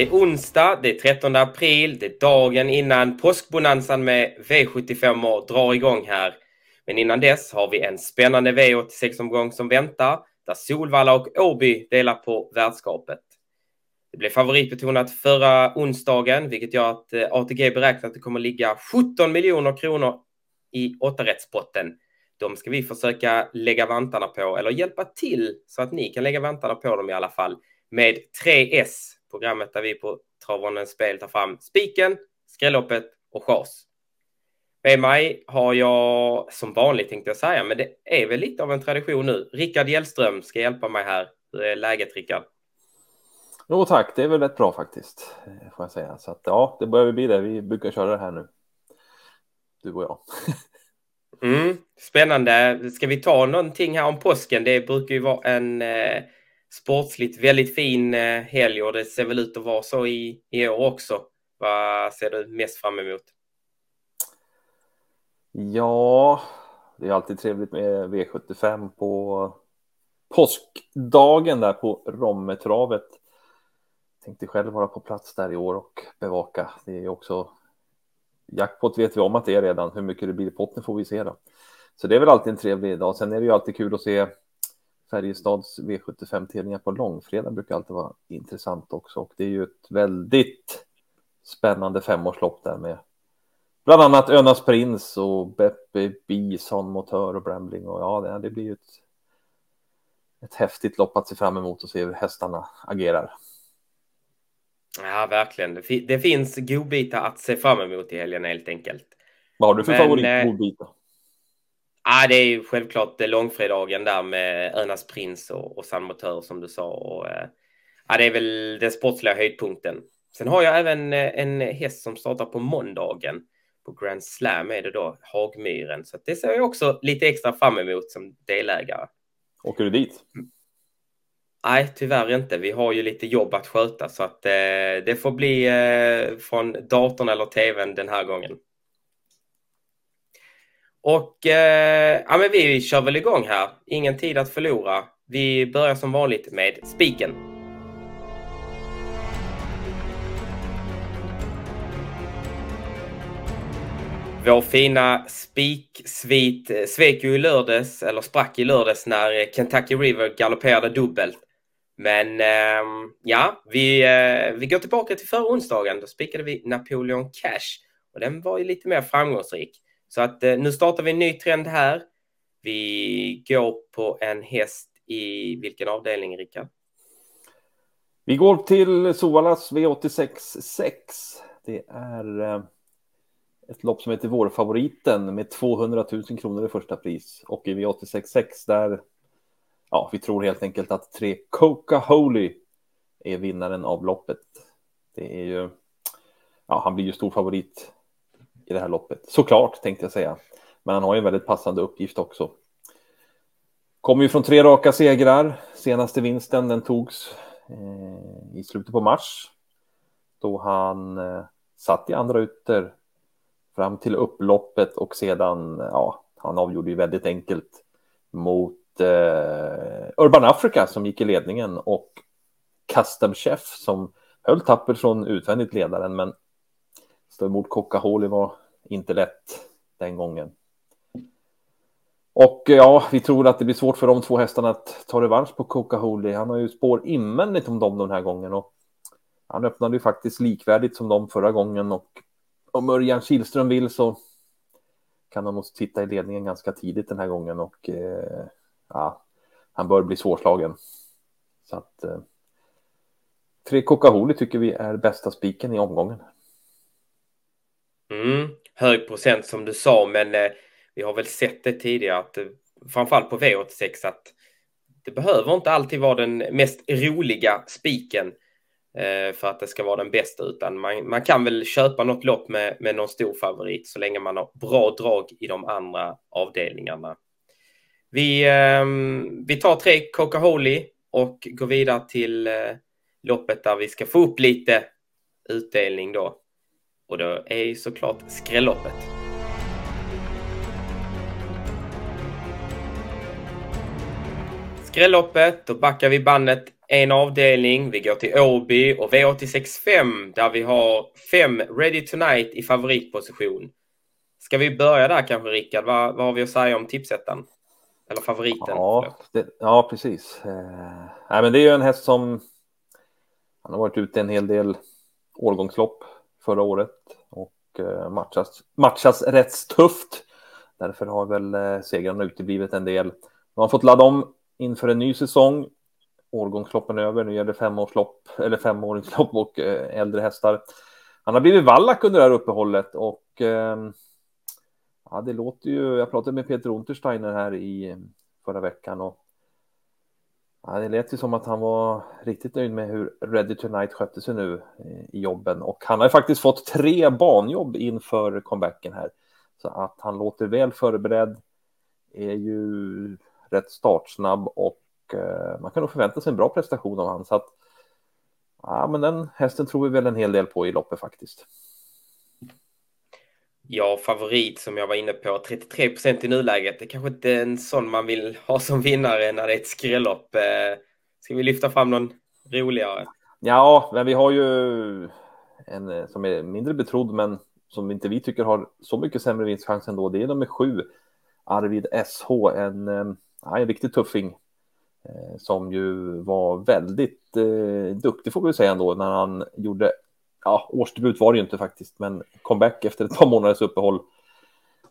Det är onsdag, det är 13 april, det är dagen innan påskbonanzan med V75 drar igång här. Men innan dess har vi en spännande V86-omgång som väntar, där Solvalla och Åby delar på värdskapet. Det blev favoritbetonat förra onsdagen, vilket gör att eh, ATG beräknar att det kommer ligga 17 miljoner kronor i åttarättspotten. De ska vi försöka lägga vantarna på, eller hjälpa till så att ni kan lägga vantarna på dem i alla fall, med 3S programmet där vi på Travondens spel tar fram spiken, skrälloppet och chas. Med mig har jag som vanligt tänkte jag säga, men det är väl lite av en tradition nu. Rickard Hjellström ska hjälpa mig här. Hur är läget Rickard? Jo tack, det är väl rätt bra faktiskt, får jag säga. Så att ja, det börjar bli det. Vi brukar köra det här nu. Du och jag. mm, spännande. Ska vi ta någonting här om påsken? Det brukar ju vara en eh, sportsligt väldigt fin eh, helg och det ser väl ut att vara så i, i år också. Vad ser du mest fram emot? Ja, det är alltid trevligt med V75 på påskdagen där på Rommetravet. Tänkte själv vara på plats där i år och bevaka. Det är också jackpot vet vi om att det är redan. Hur mycket det blir i potten får vi se då. Så det är väl alltid en trevlig dag. Sen är det ju alltid kul att se Färjestads V75-tävlingar på långfredag brukar alltid vara intressant också. Och det är ju ett väldigt spännande femårslopp där med bland annat Önas Prins och Beppe Bison, Motör och Brambling. Och ja, det, blir ju ett, ett häftigt lopp att se fram emot och se hur hästarna agerar. Ja, verkligen. Det, finns godbitar att se fram emot i helgen helt enkelt. Vad har du för favoritgodbitar? Ja, det är ju självklart långfredagen där med Önas Prins och, och San Motör som du sa. Och, eh, ja, det är väl den sportsliga höjdpunkten. Sen har jag även eh, en häst som startar på måndagen. På Grand Slam är det då Hagmyren. Så det ser jag också lite extra fram emot som delägare. Åker du dit? Nej, tyvärr inte. Vi har ju lite jobb att sköta så att eh, det får bli eh, från datorn eller tvn den här gången. Och eh, ja, men vi kör väl igång här. Ingen tid att förlora. Vi börjar som vanligt med spiken. Vår fina spiksvit svek ju i lördags, eller sprack i lördags när Kentucky River galopperade dubbelt. Men eh, ja, vi, eh, vi går tillbaka till förra onsdagen. Då spikade vi Napoleon Cash och den var ju lite mer framgångsrik. Så att eh, nu startar vi en ny trend här. Vi går på en häst i vilken avdelning, Rickard? Vi går till Sovalas V86 6. Det är eh, ett lopp som heter Vårfavoriten med 200 000 kronor i första pris. Och i V86 6 där, ja, vi tror helt enkelt att tre Coca Holy är vinnaren av loppet. Det är ju, ja, han blir ju stor favorit i det här loppet. Såklart tänkte jag säga. Men han har ju en väldigt passande uppgift också. Kommer ju från tre raka segrar. Senaste vinsten den togs eh, i slutet på mars. Då han eh, satt i andra ytter fram till upploppet och sedan, eh, ja, han avgjorde ju väldigt enkelt mot eh, Urban Africa som gick i ledningen och Custom Chef som höll tappert från utvändigt ledaren men stå emot Coca-Holi var inte lätt den gången. Och eh, ja, vi tror att det blir svårt för de två hästarna att ta revansch på Coca-Holy. Han har ju spår invändigt om dem den här gången och han öppnade ju faktiskt likvärdigt som dem förra gången och om Örjan Kihlström vill så kan han nog sitta i ledningen ganska tidigt den här gången och eh, ja, han bör bli svårslagen. Så att eh, tre Coca-Holy tycker vi är bästa spiken i omgången. Mm, hög procent som du sa, men eh, vi har väl sett det tidigare att eh, framförallt på V86 att det behöver inte alltid vara den mest roliga spiken eh, för att det ska vara den bästa, utan man, man kan väl köpa något lopp med, med någon stor favorit så länge man har bra drag i de andra avdelningarna. Vi, eh, vi tar tre Coca-Cola och går vidare till eh, loppet där vi ska få upp lite utdelning då. Och då är ju såklart skrälloppet. Skrälloppet, då backar vi bandet en avdelning. Vi går till Åby och V865 där vi har fem Ready Tonight i favoritposition. Ska vi börja där kanske Rickard? Vad, vad har vi att säga om tipsettan? Eller favoriten? Ja, det, ja precis. Eh, nej, men det är ju en häst som han har varit ute en hel del årgångslopp förra året och eh, matchas, matchas rätt tufft. Därför har väl eh, segrarna uteblivit en del. De har fått ladda om inför en ny säsong. Årgångsloppen över, nu gäller femårslopp eller femåringslopp och eh, äldre hästar. Han har blivit vallack under det här uppehållet och ehm, ja, det låter ju. Jag pratade med Peter Untersteiner här i förra veckan och ja, det lät ju som att han var riktigt nöjd med hur Ready Tonight skötte sig nu eh, i jobben och han har ju faktiskt fått tre banjobb inför comebacken här så att han låter väl förberedd är ju rätt startsnabb och eh, man kan nog förvänta sig en bra prestation av honom. Så att ja, men den hästen tror vi väl en hel del på i loppet faktiskt. Ja, favorit som jag var inne på, 33 procent i nuläget. Det är kanske inte är en sån man vill ha som vinnare när det är ett skrällopp. Eh, ska vi lyfta fram någon roligare? Ja, men vi har ju en eh, som är mindre betrodd, men som inte vi tycker har så mycket sämre vinstchans ändå. Det är nummer sju, Arvid SH, en, eh, en riktig tuffing eh, som ju var väldigt eh, duktig får vi säga ändå när han gjorde ja, årsdebut var det ju inte faktiskt, men comeback efter ett par månaders uppehåll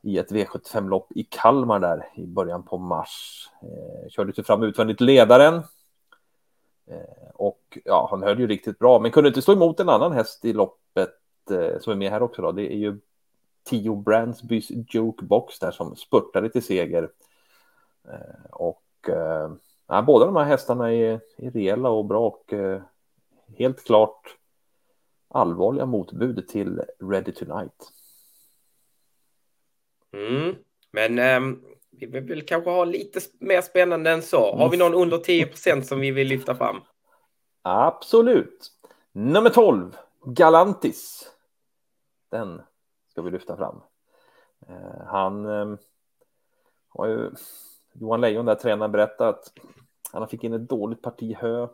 i ett V75-lopp i Kalmar där i början på mars. Eh, körde sig fram utvändigt ledaren. Eh, och ja, han höll ju riktigt bra, men kunde inte stå emot en annan häst i loppet eh, som är med här också. Då. Det är ju Tio Brandsbys Jokebox där som spurtade till seger. Eh, och eh, ja, båda de här hästarna är, är rejäla och bra och eh, helt klart allvarliga motbud till Ready Tonight. Mm. Men ähm, vi vill kanske ha lite mer spännande än så. Har vi någon under 10 procent som vi vill lyfta fram? Absolut. Nummer 12, Galantis. Den ska vi lyfta fram. Uh, han um, har ju, Johan Lejon, där tränaren, berättat att han fick in ett dåligt parti hö Eh,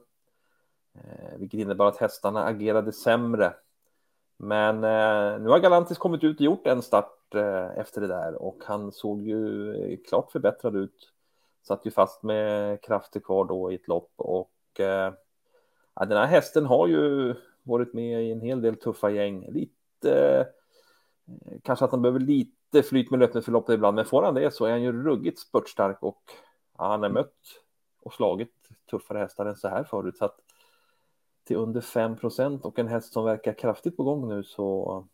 Eh, vilket innebar att hästarna agerade sämre. Men eh, nu har Galantis kommit ut och gjort en start eh, efter det där och han såg ju eh, klart förbättrad ut. Satt ju fast med krafter kvar då i ett lopp och eh, ja, den här hästen har ju varit med i en hel del tuffa gäng. Lite, kanske att han behöver lite flyt med löpningsförloppet ibland, men får han det så är han ju ruggigt spurtstark och ja, han har mött och slagit tuffare hästar än så här förut. Så att till under 5 procent och en häst som verkar kraftigt på gång nu så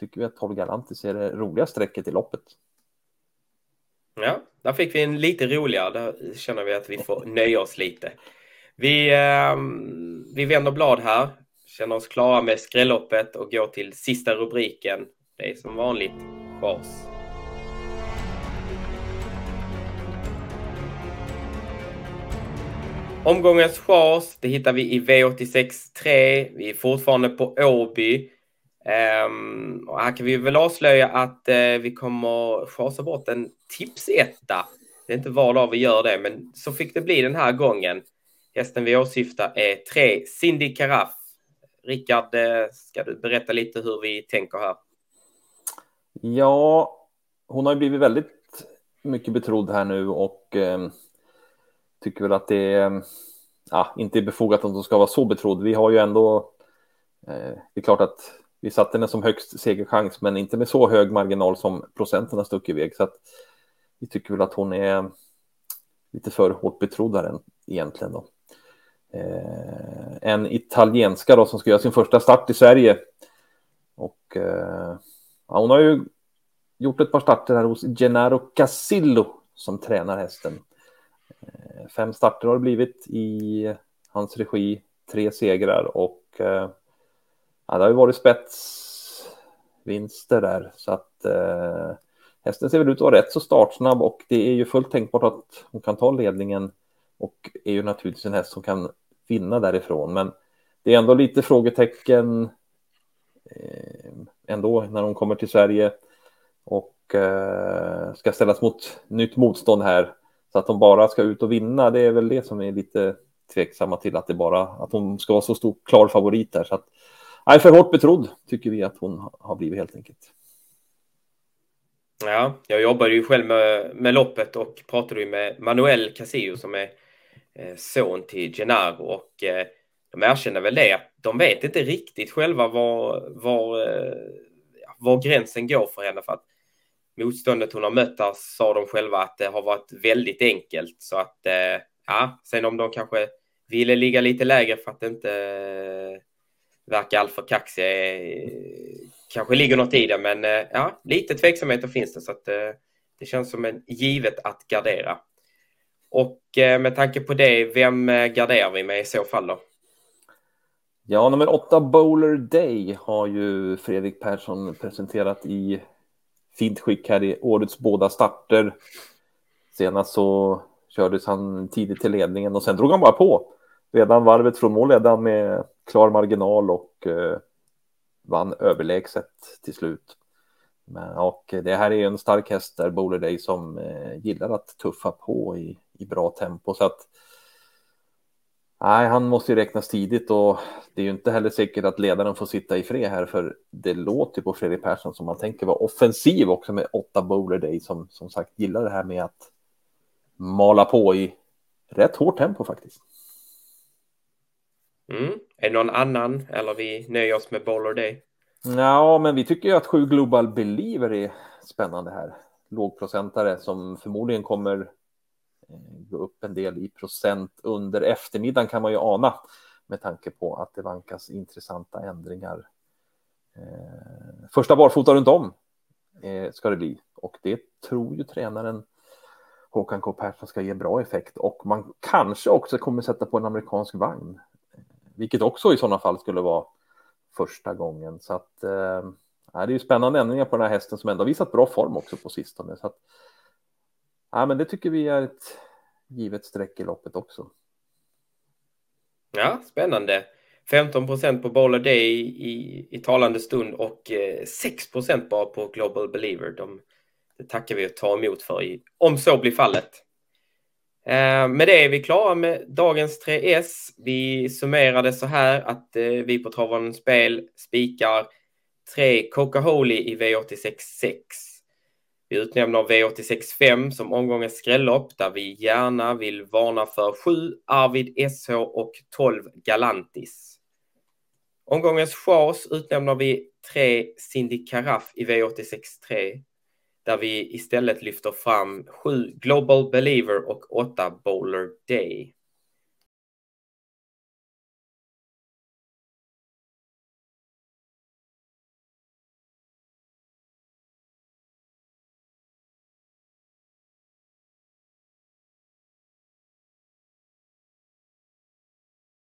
tycker vi att 12 Galantis är det roliga strecket i loppet. Ja, där fick vi en lite roligare. Där känner vi att vi får nöja oss lite. Vi, eh, vi vänder blad här, känner oss klara med skrälloppet och går till sista rubriken. Det är som vanligt bas. Omgångens chas, det hittar vi i V86 3. Vi är fortfarande på Åby. Um, och här kan vi väl avslöja att uh, vi kommer chasa bort en tipsetta. Det är inte var dag vi gör det, men så fick det bli den här gången. Hästen vi åsyftar är 3 Cindy Caraff. Rickard, uh, ska du berätta lite hur vi tänker här? Ja, hon har ju blivit väldigt mycket betrodd här nu och um tycker väl att det är, mm, ja, inte är befogat att de ska vara så betrodd. Vi har ju ändå, eh, det är klart att vi satte den som högst segerchans, men inte med så hög marginal som procenten har stuckit iväg. Så att vi tycker väl att hon är mm, lite för hårt betrodd här egentligen. Då. Eh, en italienska då som ska göra sin första start i Sverige. Och eh, ja, hon har ju gjort ett par starter här hos Gennaro Casillo som tränar hästen. Eh, fem starter har det blivit i hans regi, tre segrar och eh, ja, det har ju varit spetsvinster där så att eh, hästen ser väl ut att vara rätt så startsnabb och det är ju fullt tänkbart att hon kan ta ledningen och är ju naturligtvis en häst som kan vinna därifrån. Men det är ändå lite frågetecken eh, ändå när hon kommer till Sverige och eh, ska ställas mot nytt motstånd här. Så att de bara ska ut och vinna, det är väl det som är lite tveksamma till att det bara att hon ska vara så stor klar favorit där. Så att, nej, för hårt betrodd tycker vi att hon har blivit helt enkelt. Ja, jag jobbade ju själv med, med loppet och pratade ju med Manuel Casillo som är eh, son till Gennaro och eh, de erkänner väl det att de vet inte riktigt själva var, var, eh, var gränsen går för henne för att motståndet hon har mött där sa de själva att det har varit väldigt enkelt så att eh, ja, sen om de kanske ville ligga lite lägre för att inte eh, verka alltför kaxiga eh, kanske ligger något i det, men ja, lite tveksamheter finns det så att det känns som en givet att gardera. Och med tanke på det, vem garderar vi med i så fall då? Ja, nummer åtta Bowler Day har ju Fredrik Persson presenterat i fint skick här i årets båda starter. Senast så kördes han tidigt till ledningen och sen drog han bara på. Redan varvet från mål ledde han med klar marginal och eh, vann överlägset till slut. Men, och det här är en stark häst där Bowler Day som eh, gillar att tuffa på i, i bra tempo så att Nej, han måste ju räknas tidigt och det är ju inte heller säkert att ledaren får sitta i fred här för det låter på Fredrik Persson som man tänker vara offensiv också med åtta Bowler Day som som sagt gillar det här med att mala på i rätt hårt tempo faktiskt. Mm. Är det någon annan eller vi nöjer oss med Bowler Day? Ja, men vi tycker ju att sju Global Believer är spännande här. Lågprocentare som förmodligen kommer Eh, gå upp en del i procent under eftermiddagen kan man ju ana med tanke på att det vankas intressanta ändringar. Eh, första barfota runt om eh, ska det bli och det tror ju tränaren Håkan K Persson ska ge bra effekt och man kanske också kommer sätta på en amerikansk vagn vilket också i sådana fall skulle vara första gången. Så att eh, det är ju spännande ändringar på den här hästen som ändå visat bra form också på sistone. Så att, ja, men det tycker vi är ett givet streck i loppet också. Ja, spännande. 15 procent på Bowler Day i, i talande stund och eh, 6 procent bara på Global Believer. De, det tackar vi och tar emot för i, om så blir fallet. Eh, med det är vi klara med dagens 3S. Vi summerade så här att eh, vi på Travon Spel spikar 3 Coca-Holy i V86.6. Vi utnämner V86.5 som omgångens skrällopp där vi gärna vill varna för 7 Arvid SH och 12 Galantis. Omgångens chas utnämner vi 3 Cindy Caraff i V86.3 där vi istället lyfter fram sju Global Believer och åtta Bowler Day.